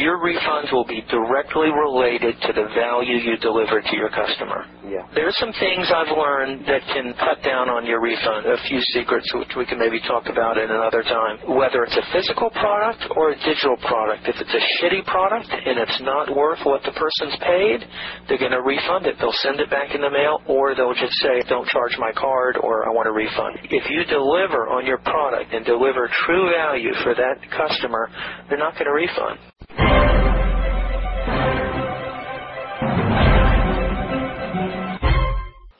your refunds will be directly related to the value you deliver to your customer. Yeah. There's some things I've learned that can cut down on your refund. A few secrets which we can maybe talk about in another time. Whether it's a physical product or a digital product, if it's a shitty product and it's not worth what the person's paid, they're going to refund it. They'll send it back in the mail or they'll just say, don't charge my card or I want a refund. If you deliver on your product and deliver true value for that customer, they're not going to refund. Thank you.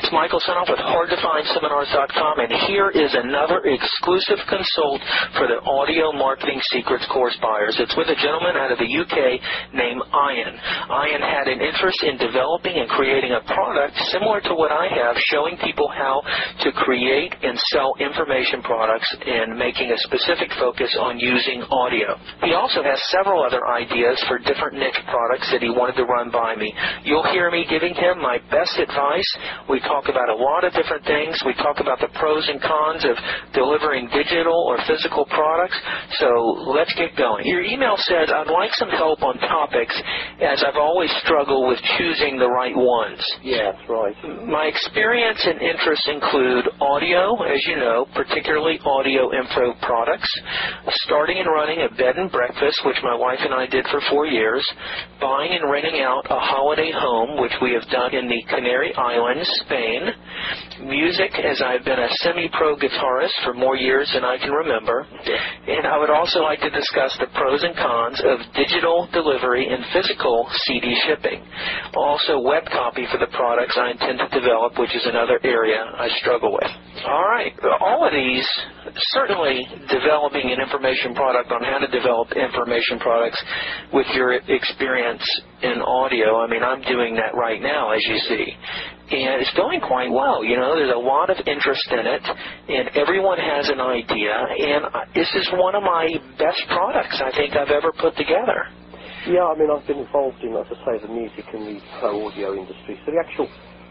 It's Michael Senoff with HardToFindSeminars.com, and here is another exclusive consult for the Audio Marketing Secrets course buyers. It's with a gentleman out of the UK named Ian. Ian had an interest in developing and creating a product similar to what I have, showing people how to create and sell information products and making a specific focus on using audio. He also has several other ideas for different niche products that he wanted to run by me. You'll hear me giving him my best advice. We talk about a lot of different things. We talk about the pros and cons of delivering digital or physical products. So let's get going. Your email says, I'd like some help on topics as I've always struggled with choosing the right ones. Yeah, that's right. My experience and interests include audio, as you know, particularly audio info products, starting and running a bed and breakfast, which my wife and I did for four years, buying and renting out a holiday home, which we have done in the Canary Islands, Spain, music, as I've been a semi-pro guitarist for more years than I can remember, and I would also like to discuss the pros and cons of digital delivery and physical CD shipping. Also, web copy for the products I intend to develop, which is another area I struggle with. All right, all of these, certainly developing an information product on how to develop information products with your experience in audio. I mean, I'm doing that right now, as you see and it's going quite well. You know, there's a lot of interest in it, and everyone has an idea, and this is one of my best products I think I've ever put together. Yeah, I mean, I've been involved in, as I say, the music and the pro audio industry, so the actual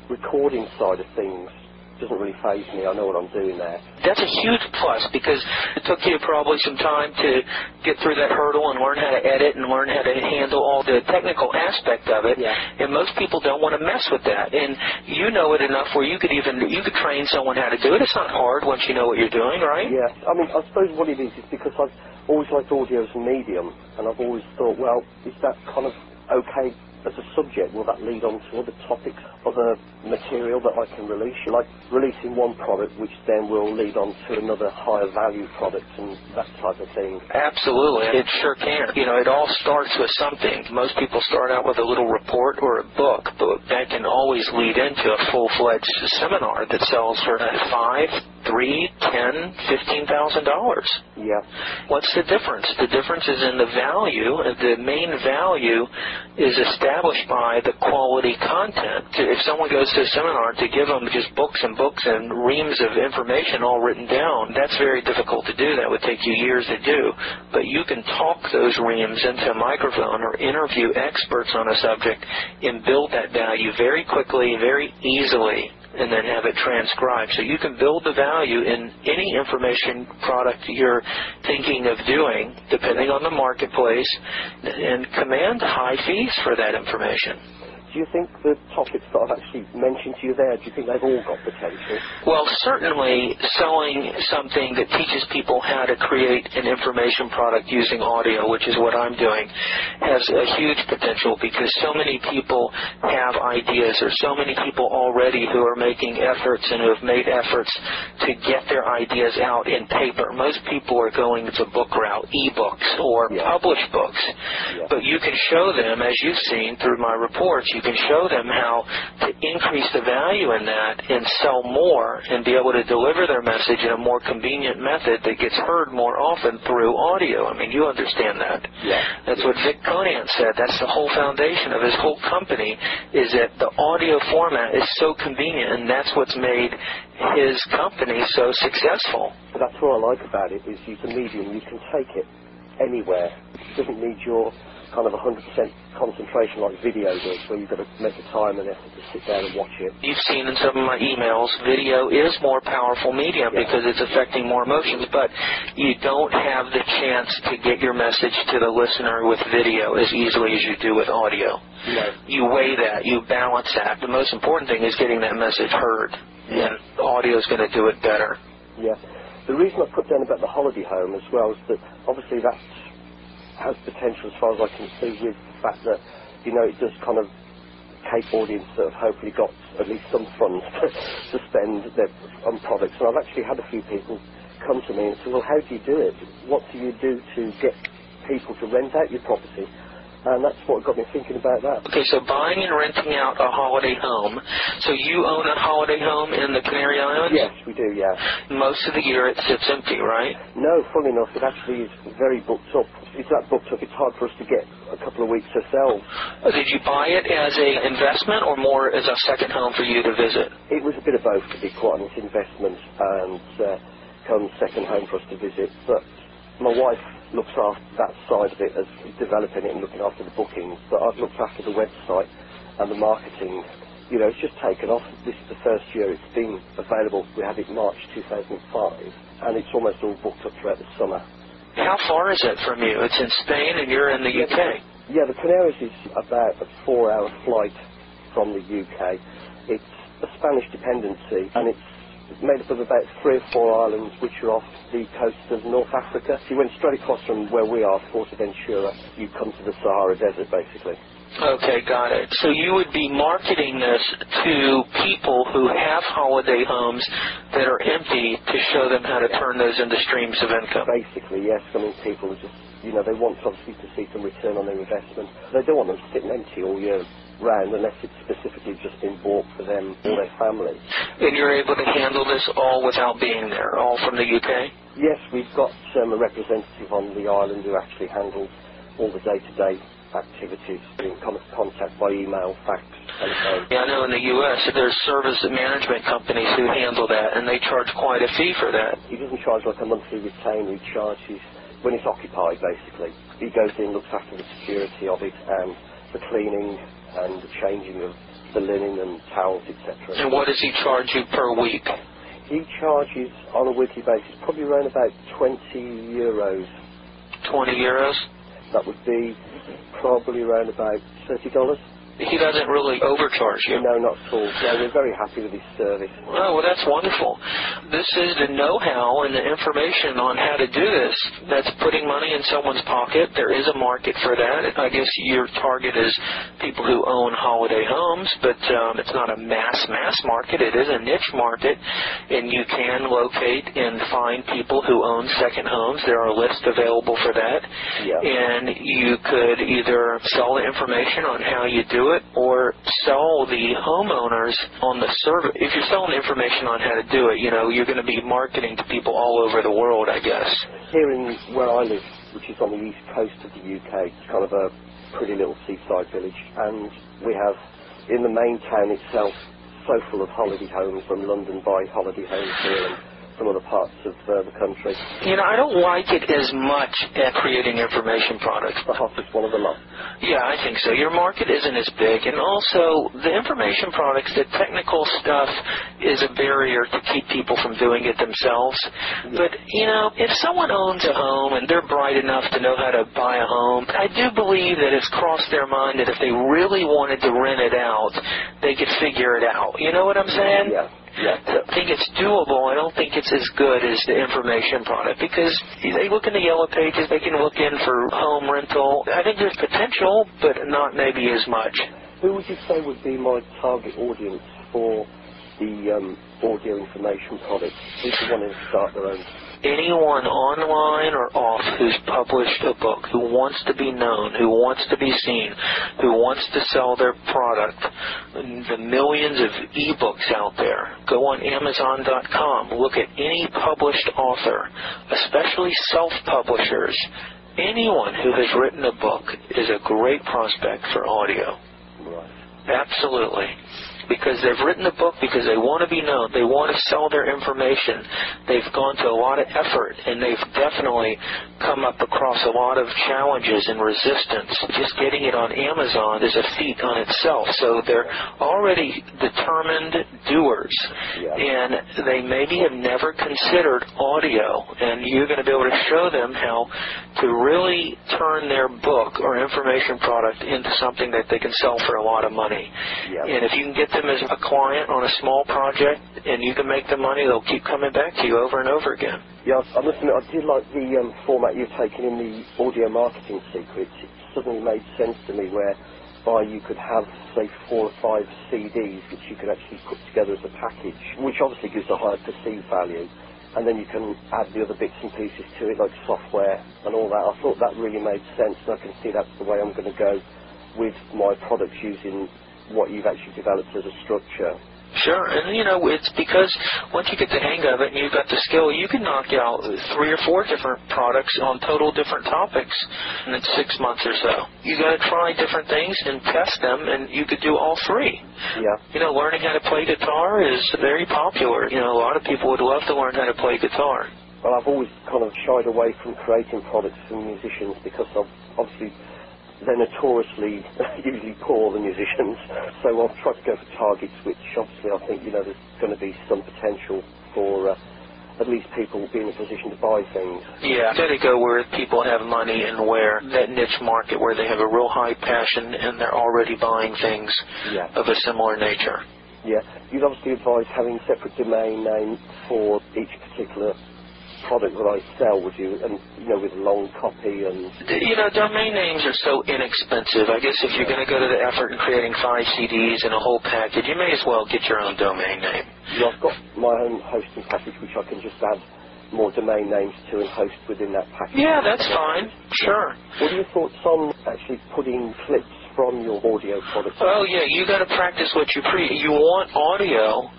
recording side of things doesn't really phase me. I know what I'm doing there. That's a huge plus because it took you probably some time to get through that hurdle and learn how to edit and learn how to handle all the technical aspect of it. Yeah. And most people don't want to mess with that. And you know it enough where you could even you could train someone how to do it. It's not hard once you know what you're doing, right? Yeah. I mean, I suppose what it is is because I've always liked audio as a medium, and I've always thought, well, is that kind of okay as a subject, will that lead on to other topics, other material that I can release? Like releasing one product, which then will lead on to another higher value product and that type of thing. Absolutely, it sure can. You know, it all starts with something. Most people start out with a little report or a book, but that can always lead into a full-fledged seminar that sells for five, three, ten, fifteen thousand dollars. Yeah. What's the difference? The difference is in the value. Uh, the main value is established by the quality content. If someone goes to a seminar to give them just books and books and reams of information all written down, that's very difficult to do. That would take you years to do. But you can talk those reams into a microphone or interview experts on a subject and build that value very quickly, very easily and then have it transcribed. So you can build the value in any information product you're thinking of doing, depending on the marketplace, and command high fees for that information. Do you think the topics that I've actually mentioned to you there, do you think they've all got potential? Well, certainly selling something that teaches people how to create an information product using audio, which is what I'm doing, has a huge potential because so many people have ideas. There's so many people already who are making efforts and who have made efforts to get their ideas out in paper. Most people are going to book route, e-books or Yeah. published books. Yeah. But you can show them, as you've seen through my reports, you can show them how to increase the value in that and sell more and be able to deliver their message in a more convenient method that gets heard more often through audio. I mean, you understand that. Yeah. That's what Vic Conant said. That's the whole foundation of his whole company is that the audio format is so convenient and that's what's made his company so successful. But that's what I like about it, is it's a medium, you can take it anywhere. It doesn't need your kind of 100% concentration like video does, where you've got to make the time and effort to sit down and watch it. You've seen in some of my emails, video is more powerful medium Yeah. because it's affecting more emotions, but you don't have the chance to get your message to the listener with video as easily as you do with audio. You You weigh that, you balance that. The most important thing is getting that message heard, and audio is going to do it better. yeah. The reason I put down about the holiday home as well is that obviously that has potential as far as I can see with the fact that, you know, it does kind of Cape audience that have hopefully got at least some funds to spend their, on products. And I've actually had a few people come to me and say, well, how do you do it? What do you do to get people to rent out your property? And that's what got me thinking about that. Okay, so buying and renting out a holiday home. So you own a holiday home in the Canary Islands? Yes, we do, yeah. Most of the year it sits empty, right? No, funnily enough, it actually is very booked up. It's that booked up, it's hard for us to get a couple of weeks ourselves. Uh, Did you buy it as a investment or more as a second home for you to visit? It was a bit of both, to be quite honest, investment and uh, come second home for us to visit. But my wife looks after that side of it as developing it and looking after the bookings. But I've looked after the website and the marketing. You know, it's just taken off. This is the first year it's been available. We had it March 2005, and it's almost all booked up throughout the summer. How far is it from you? It's in Spain and you're in the UK. Yeah, the Canaries is about a four-hour flight from the UK. It's a Spanish dependency, and it's made up of about three or four islands which are off the coast of North Africa. If you went straight across from where we are, Fuerteventura, you come to the Sahara Desert, basically. Okay, got it. So you would be marketing this to people who have holiday homes that are empty to show them how to turn those into streams of income. Basically, yes. I mean, people are just, you know, they want obviously to see some return on their investment. They don't want them sitting empty all year round unless it's specifically just been bought for them or their family. And you're able to handle this all without being there, all from the UK? Yes, we've got um, a representative on the island who actually handles all the day-to-day activities, in con- contact by email, fax, telephone. Yeah, I know in the U.S. there's service management companies who handle that, and they charge quite a fee for that. He doesn't charge like a monthly retainer, he charges when it's occupied, basically. He goes in, looks after the security of it, and the cleaning and the changing of the linen and towels, etc. And what does he charge you per week? He charges on a weekly basis probably around about 20 euros. 20 euros? That would be probably around about $30. He doesn't really overcharge you. No, not at all. No, we're very happy with his service. Oh, well, that's wonderful. This is the know-how and the information on how to do this. That's putting money in someone's pocket. There is a market for that. I guess your target is people who own holiday homes, but um, it's not a mass, mass market. It is a niche market, and you can locate and find people who own second homes. There are lists available for that. Yeah. And you could either sell the information on how you do it or sell the homeowners on the service. If you're selling information on how to do it, you know, you're going to be marketing to people all over the world, I guess. Here in where I live, which is on the east coast of the UK, it's kind of a pretty little seaside village, and we have in the main town itself so full of holiday homes from London by holiday homes here and some other parts of uh, the country. You know, I don't like it as much at creating information products. The hottest one of the lot. Yeah, I think so. Your market isn't as big, and also the information products, the technical stuff is a barrier to keep people from doing it themselves. But, you know, if someone owns a home and they're bright enough to know how to buy a home, I do believe that it's crossed their mind that if they really wanted to rent it out, they could figure it out. You know what I'm saying? Yeah. Yeah. I think it's doable. I don't think it's as good as the information product because they look in the yellow pages. They can look in for home rental. I think there's potential, but not maybe as much. Who would you say would be my target audience for the um, audio information product? Who's the one who start their own? Anyone online or off who's published a book, who wants to be known, who wants to be seen, who wants to sell their product, the millions of ebooks out there, go on Amazon.com, look at any published author, especially self-publishers. Anyone who has written a book is a great prospect for audio. Right. Absolutely because they've written a book because they want to be known. They want to sell their information. They've gone to a lot of effort and they've definitely come up across a lot of challenges and resistance. Just getting it on Amazon is a feat on itself. So they're already determined doers. Yeah. And they maybe have never considered audio. And you're going to be able to show them how to really turn their book or information product into something that they can sell for a lot of money. Yeah. And if you can get them as a client on a small project and you can make them money, they'll keep coming back to you over and over again. Yeah, I must I did like the um, format you've taken in the audio marketing secrets. It suddenly made sense to me whereby you could have, say, four or five CDs which you could actually put together as a package, which obviously gives a higher perceived value. And then you can add the other bits and pieces to it, like software and all that. I thought that really made sense, and I can see that's the way I'm going to go with my products using what you've actually developed as a structure. Sure, and you know, it's because once you get the hang of it and you've got the skill, you can knock out three or four different products on total different topics in six months or so. You got to try different things and test them, and you could do all three. Yeah. You know, learning how to play guitar is very popular. You know, a lot of people would love to learn how to play guitar. Well, I've always kind of shied away from creating products for musicians because of obviously they're notoriously usually poor, the musicians. So I'll try to go for targets which obviously I think, you know, there's going to be some potential for uh, at least people being in a position to buy things. Yeah, got to go where people have money and where that niche market where they have a real high passion and they're already buying things Yeah. of a similar nature. Yeah. You'd obviously advise having a separate domain name for each particular product that I sell, would you? And, you know, with long copy and... You know, domain names are so inexpensive. I guess if you're going to go to the effort in creating five CDs and a whole package, you may as well get your own domain name. You know, I've got my own hosting package which I can just add more domain names to and host within that package. Yeah, that's fine. Sure. What are your thoughts on actually putting clips from your audio products? Oh yeah, you got to practice what you preach. You want audio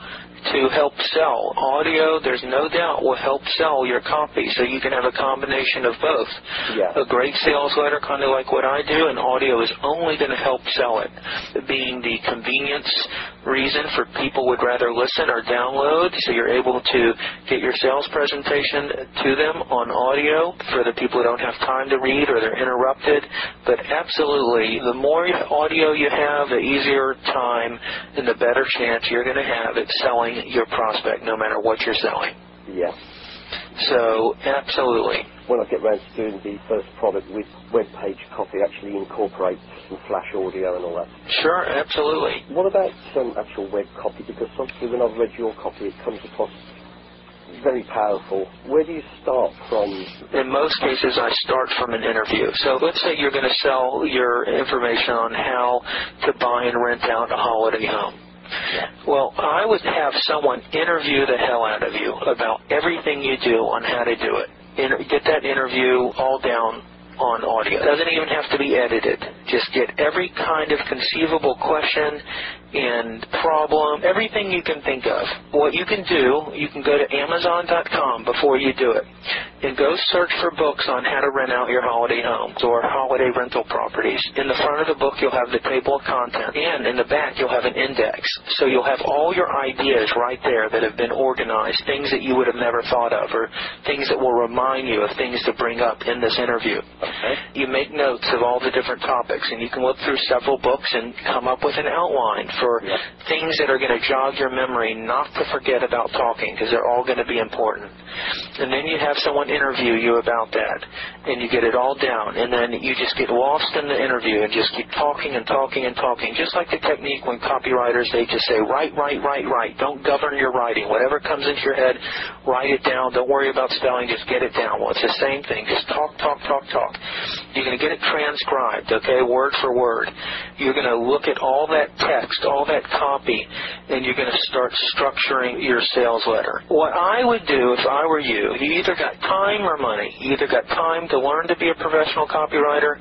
to help sell. Audio, there's no doubt, will help sell your copy, so you can have a combination of both. Yeah. A great sales letter, kind of like what I do, and audio is only going to help sell it. Being the convenience reason for people would rather listen or download, so you're able to get your sales presentation to them on audio for the people who don't have time to read or they're interrupted. But absolutely, the more audio you have, the easier time and the better chance you're going to have at selling your prospect, no matter what you're selling. Yeah. So, absolutely. When I get round to doing the first product with web page copy, actually incorporate some flash audio and all that. Sure, absolutely. What about some actual web copy? Because obviously when I've read your copy, it comes across very powerful. Where do you start from? In most cases, I start from an interview. So let's say you're going to sell your information on how to buy and rent out a holiday home. Well, I would have someone interview the hell out of you about everything you do on how to do it. Get that interview all down on audio. It doesn't even have to be edited. Just get every kind of conceivable question and problem, everything you can think of. What you can do, you can go to Amazon.com before you do it and go search for books on how to rent out your holiday homes or holiday rental properties. In the front of the book, you'll have the table of contents, and in the back, you'll have an index. So you'll have all your ideas right there that have been organized, things that you would have never thought of, or things that will remind you of things to bring up in this interview. Okay. You make notes of all the different topics, and you can look through several books and come up with an outline for Yeah. things that are going to jog your memory, not to forget about talking, because they're all going to be important. And then you have someone interview you about that, and you get it all down, and then you just get lost in the interview and just keep talking and talking and talking, just like the technique when copywriters they just say write, write, write, write. Don't govern your writing. Whatever comes into your head, write it down. Don't worry about spelling. Just get it down. Well, it's the same thing. Just talk, talk, talk, talk. You're going to get it transcribed, okay, word for word. You're going to look at all that text, all that copy, and you're going to start structuring your sales letter. What I would do if I were you, you either got time or money. You either got time to learn to be a professional copywriter.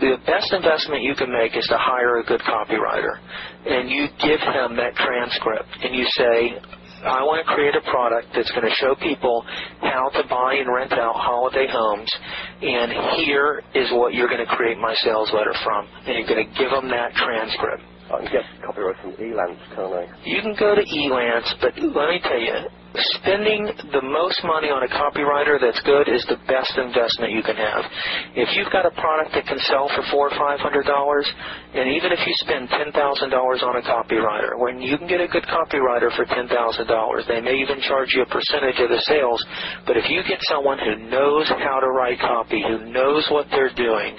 The best investment you can make is to hire a good copywriter. And you give him that transcript and you say, I want to create a product that's going to show people how to buy and rent out holiday homes, and here is what you're going to create my sales letter from. And you're going to give them that transcript. I can get copyright from Elance, can't I? You can go to Elance, but let me tell you, spending the most money on a copywriter that's good is the best investment you can have. If you've got a product that can sell for four or five hundred dollars, and even if you spend ten thousand dollars on a copywriter, when you can get a good copywriter for ten thousand dollars, they may even charge you a percentage of the sales. But if you get someone who knows how to write copy, who knows what they're doing,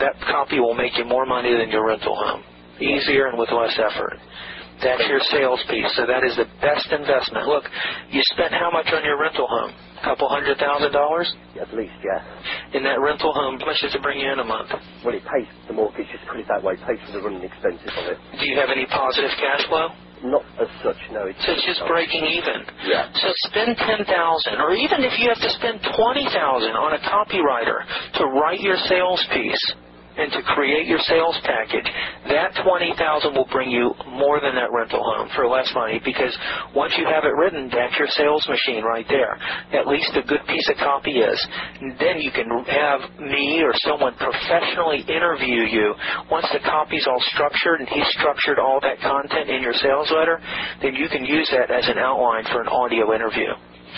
that copy will make you more money than your rental home easier and with less effort. That's your sales piece. So that is the best investment. Look, you spent how much on your rental home? A couple hundred thousand dollars? At least, yeah. In that rental home, how much does it bring you in a month? Well, it pays the mortgage, just put it that way, pays for the running expenses of it. Do you have any positive cash flow? Not as such, no. It's, So it's just breaking even. Yeah. So spend ten thousand, or even if you have to spend twenty thousand on a copywriter to write your sales piece and to create your sales package, that twenty thousand will bring you more than that rental home for less money because once you have it written, that's your sales machine right there. At least a good piece of copy is. Then you can have me or someone professionally interview you. Once the copy's all structured and he's structured all that content in your sales letter, then you can use that as an outline for an audio interview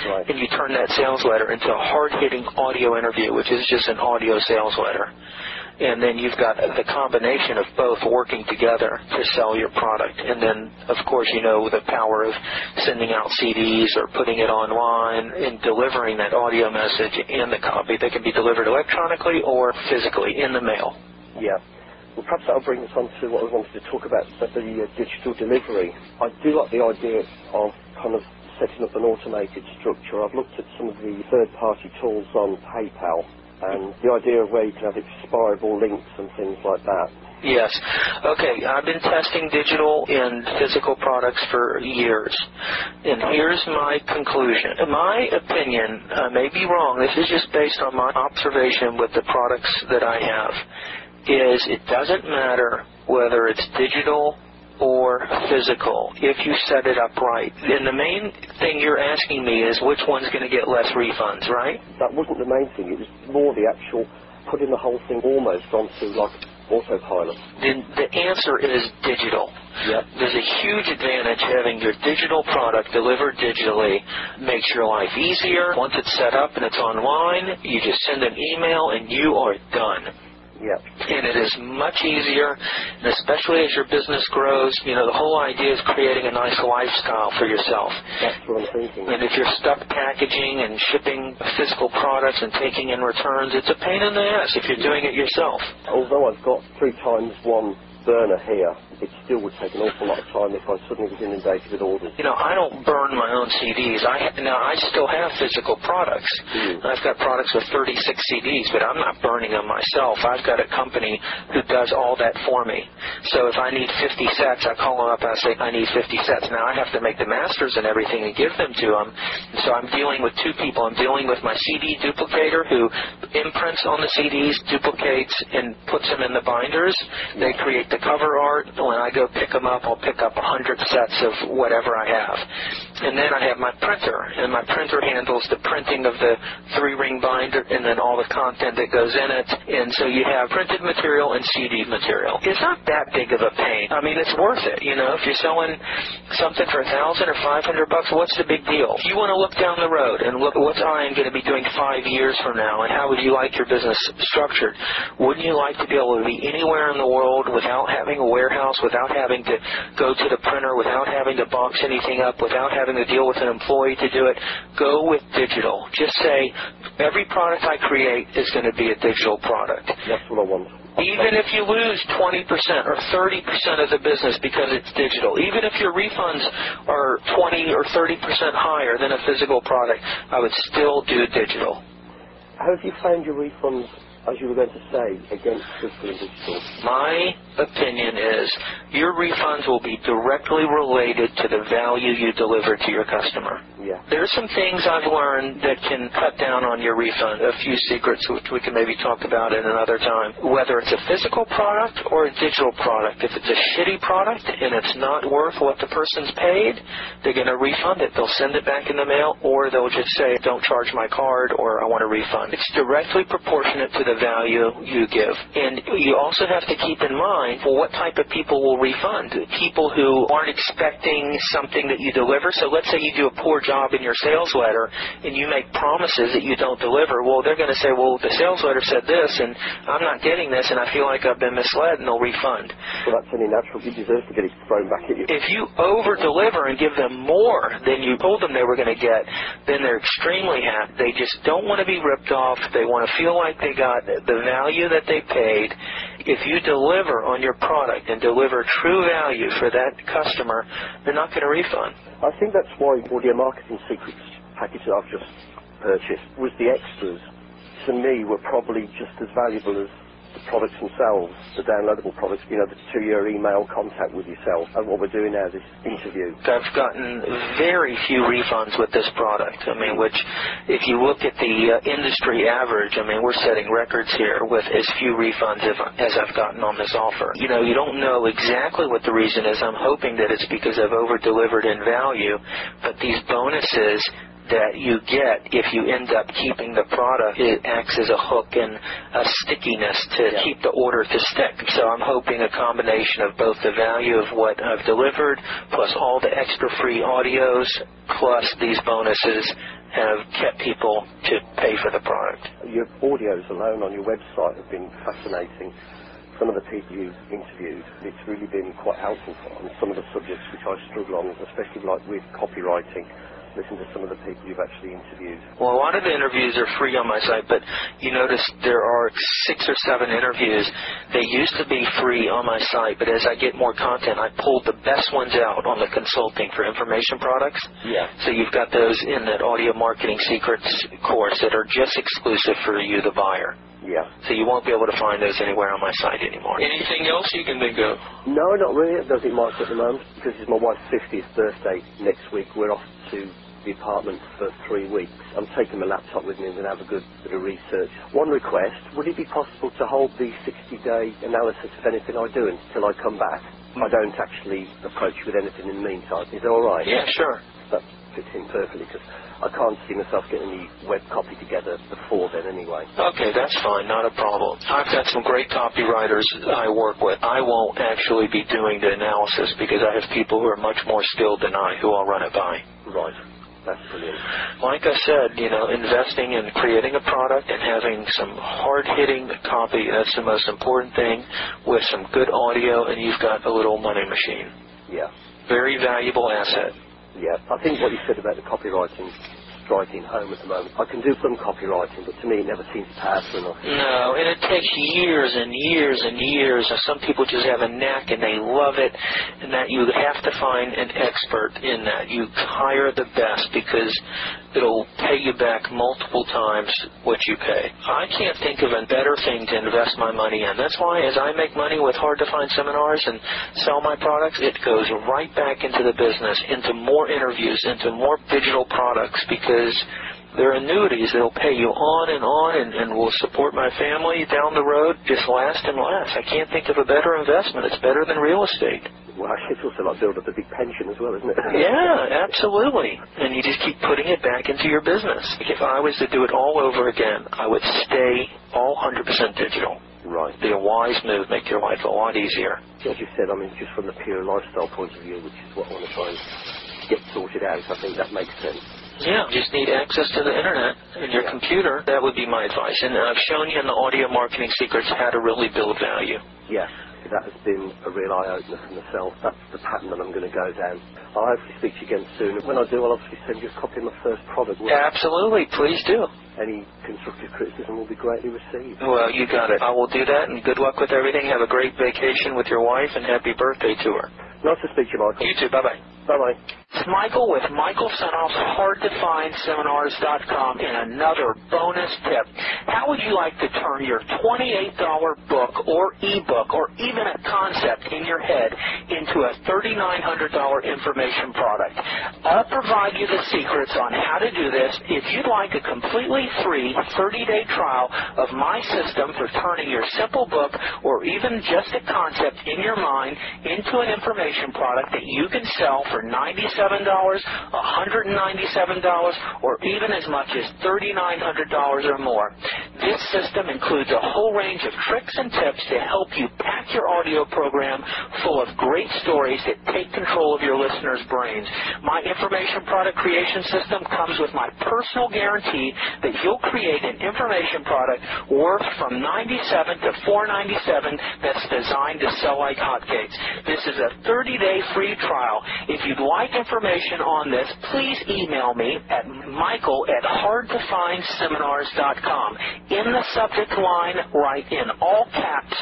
Right. and you turn that sales letter into a hard-hitting audio interview, which is just an audio sales letter. And then you've got the combination of both working together to sell your product. And then, of course, you know the power of sending out CDs or putting it online and delivering that audio message and the copy that can be delivered electronically or physically in the mail. Yeah. Well, perhaps that'll bring us on to what I wanted to talk about, but the uh, digital delivery. I do like the idea of kind of setting up an automated structure. I've looked at some of the third-party tools on PayPal, and the idea of where you can have expirable links and things like that. Yes. Okay, I've been testing digital and physical products for years. And here's my conclusion. In my opinion, I may be wrong, this is just based on my observation with the products that I have, is it doesn't matter whether it's digital or physical if you set it up right. And the main thing you're asking me is which one's going to get less refunds, right? That wasn't the main thing. It was more the actual putting the whole thing almost onto like autopilot. The, the answer is digital. Yep. There's a huge advantage having your digital product delivered digitally. Makes your life easier. Once it's set up and it's online, you just send an email and you are done. Yep. And it is much easier, and especially as your business grows, you know, the whole idea is creating a nice lifestyle for yourself. That's what I'm thinking. And if you're stuck packaging and shipping physical products and taking in returns, it's a pain in the ass if you're doing it yourself. Although I've got three times one burner here, it still would take an awful lot of time if I suddenly was inundated with orders. You know, I don't burn my own CDs. I now I still have physical products. Mm. I've got products with 36 CDs, but I'm not burning them myself. I've got a company who does all that for me. So if I need 50 sets, I call them up and I say I need 50 sets. Now I have to make the masters and everything and give them to them. So I'm dealing with two people. I'm dealing with my CD duplicator who imprints on the CDs, duplicates, and puts them in the binders. They create the cover art. When I go pick them up, I'll pick up a hundred sets of whatever I have. And then I have my printer, and my printer handles the printing of the three ring binder and then all the content that goes in it. And so you have printed material and CD material. It's not that big of a pain. I mean, it's worth it. You know, if you're selling something for a thousand or five hundred bucks, what's the big deal? You want to look down the road and look at what's Ian going to be doing five years from now, and how would you like your business structured? Wouldn't you like to be able to be anywhere in the world without having a warehouse, without having to go to the printer, without having to box anything up, without having having to deal with an employee to do it, go with digital. Just say, every product I create is going to be a digital product. That's what I want. Even if you lose 20% or 30% of the business because it's digital, even if your refunds are 20 or 30% higher than a physical product, I would still do digital. How have you found your refunds as you were going to say, against physical and digital? My opinion is your refunds will be directly related to the value you deliver to your customer. Yeah. are some things I've learned that can cut down on your refund. A few secrets which we can maybe talk about at another time. Whether it's a physical product or a digital product. If it's a shitty product and it's not worth what the person's paid, they're going to refund it. They'll send it back in the mail or they'll just say, don't charge my card or I want a refund. It's directly proportionate to the value you give. And you also have to keep in mind well, what type of people will refund. People who aren't expecting something that you deliver. So let's say you do a poor job in your sales letter and you make promises that you don't deliver. Well, they're going to say, well, the sales letter said this and I'm not getting this and I feel like I've been misled and they'll refund. Well, that's only natural. You deserve to get it thrown back at you. If you over deliver and give them more than you told them they were going to get, then they're extremely happy. They just don't want to be ripped off. They want to feel like they got the value that they paid. If you deliver on your product and deliver true value for that customer, they're not going to refund. I think that's why Audio Marketing Secrets package that I've just purchased was the extras to me were probably just as valuable as the products themselves, the downloadable products, you know, the two-year email contact with yourself, and what we're doing now, is this interview. I've gotten very few refunds with this product. I mean, which, if you look at the uh, industry average, I mean, we're setting records here with as few refunds as I've gotten on this offer. You know, you don't know exactly what the reason is. I'm hoping that it's because I've over-delivered in value, but these bonuses that you get if you end up keeping the product. It acts as a hook and a stickiness to yeah. keep the order to stick. So I'm hoping a combination of both the value of what I've delivered plus all the extra free audios plus these bonuses have kept people to pay for the product. Your audios alone on your website have been fascinating some of the people you've interviewed, it's really been quite helpful on some of the subjects which I struggle on, especially like with copywriting listen to some of the people you've actually interviewed? Well, a lot of the interviews are free on my site, but you notice there are six or seven interviews. They used to be free on my site, but as I get more content, I pulled the best ones out on the consulting for information products. Yeah. So you've got those in that audio marketing secrets course that are just exclusive for you, the buyer. Yeah. So you won't be able to find those anywhere on my site anymore. Anything else you can think of? No, not really. It doesn't Mike at the moment because it's my wife's 50th birthday next week. We're off to the apartment for three weeks. I'm taking my laptop with me and going to have a good bit of research. One request, would it be possible to hold the 60-day analysis of anything I do until I come back? I don't actually approach with anything in the meantime. Is that all right? Yeah, sure. That fits in perfectly because I can't see myself getting the web copy together before then anyway. Okay, that's fine, not a problem. I've got some great copywriters I work with. I won't actually be doing the analysis because I have people who are much more skilled than I who I'll run it by. Right. That's brilliant. Like I said, you know, investing in creating a product and having some hard hitting copy, that's the most important thing with some good audio and you've got a little money machine. Yeah. Very valuable asset. Yeah. I think what you said about the copywriting striking home at the moment. I can do some copywriting, but to me it never seems powerful enough. No, and it takes years and years and years. Some people just have a knack and they love it, and that you have to find an expert in that. You hire the best because it'll pay you back multiple times what you pay. I can't think of a better thing to invest my money in. That's why as I make money with hard to find seminars and sell my products, it goes right back into the business, into more interviews, into more digital products because They're annuities that'll pay you on and on and, and will support my family down the road, just last and last. I can't think of a better investment. It's better than real estate. Well, it's also like building up a big pension as well, isn't it? Yeah, absolutely. And you just keep putting it back into your business. If I was to do it all over again, I would stay all 100% digital. Right. Be a wise move, make your life a lot easier. As you said, I mean, just from the pure lifestyle point of view, which is what I want to try and get sorted out, I think that makes sense. Yeah, you just need access to the internet and your Yeah. computer. That would be my advice. And I've shown you in the audio marketing secrets how to really build value. Yes, that has been a real eye-opener for myself. That's the pattern that I'm going to go down. I'll hopefully speak to you again soon. When I do, I'll obviously send you a copy of my first product. Well, Absolutely, please do. Any constructive criticism will be greatly received. Well, you got it. I will do that, and good luck with everything. Have a great vacation with your wife, and happy birthday to her. Nice to speak to you, Michael. You too. Bye bye. Bye-bye. It's Michael with Michael Senoff's HardToFindSeminars.com and another bonus tip. How would you like to turn your $28 book or ebook or even a concept in your head into a $3,900 information product? I'll provide you the secrets on how to do this. If you'd like a completely free 30-day trial of my system for turning your simple book or even just a concept in your mind into an information product that you can sell for $97, $197, or even as much as $3,900 or more. This system includes a whole range of tricks and tips to help you pack your audio program full of great stories that take control of your listeners' brains. My information product creation system comes with my personal guarantee that you'll create an information product worth from 97 to 497 that's designed to sell like hotcakes. This is a 30-day free trial. If you'd like information on this, please email me at michael at hardtofindseminars.com. In the subject line, write in all caps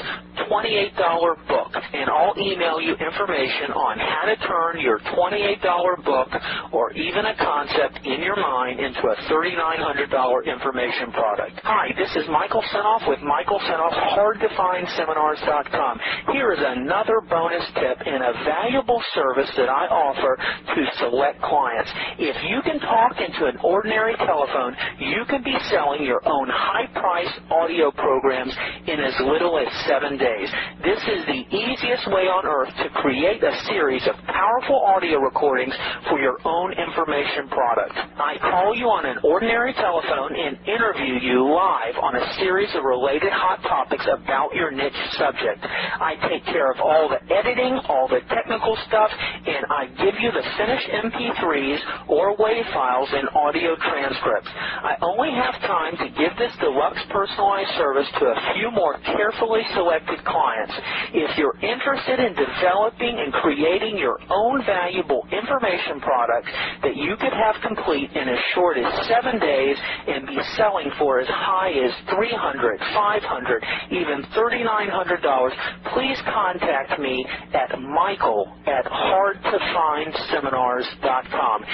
$28 book, and I'll email you information on how to turn your $28 book or even a concept in your mind into a $3,900 information product. Hi, this is Michael Senoff with Michael Senoff's HardToFindSeminars.com. Here is another bonus tip and a valuable service that I offer to select clients. If you can talk into an ordinary telephone, you can be selling your own high-priced audio programs in as little as seven days. This is the easiest way on earth to create a series of powerful audio recordings for your own information product. I call you on an ordinary telephone and interview you live on a series of related hot topics about your niche subject. I take care of all the editing, all the technical stuff, and I give you the finished MP3s or WAV files and audio transcripts. I only have time to give this deluxe personalized service to a few more carefully selected clients. If you're interested in developing and creating your own valuable information products that you could have complete in as short as seven days and be selling for as high as $300, $500, even $3,900, please contact me at michael at hardtofindseminars.com.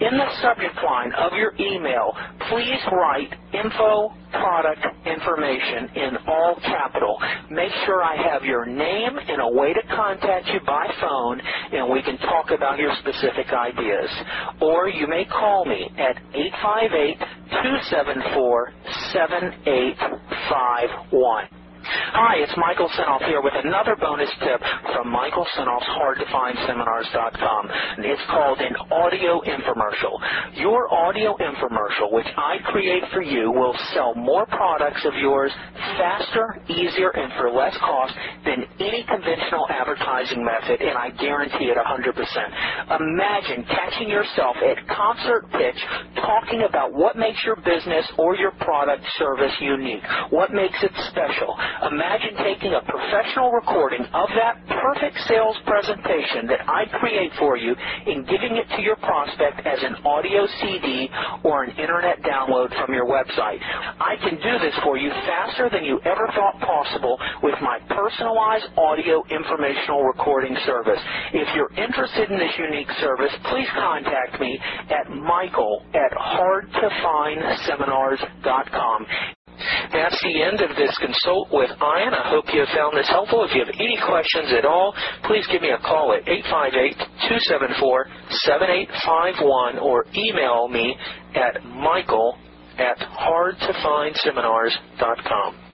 In the subject line of your email, please write info product information in all capital. Make sure I have your name and a way to contact you by phone and we can talk about your specific ideas. Or you may call me at 858 274 7851. Hi, it's Michael Senoff here with another bonus tip from Michael Senoff's HardToFindSeminars.com. It's called an audio infomercial. Your audio infomercial, which I create for you, will sell more products of yours faster, easier, and for less cost than any conventional advertising method, and I guarantee it 100%. Imagine catching yourself at concert pitch talking about what makes your business or your product service unique, what makes it special. Imagine taking a professional recording of that perfect sales presentation that I create for you and giving it to your prospect as an audio CD or an internet download from your website. I can do this for you faster than you ever thought possible with my personalized audio informational recording service. If you're interested in this unique service, please contact me at michael at hardtofindseminars.com. That's the end of this consult with Ian. I hope you have found this helpful. If you have any questions at all, please give me a call at 858-274-7851 or email me at michael at hardtofindseminars.com.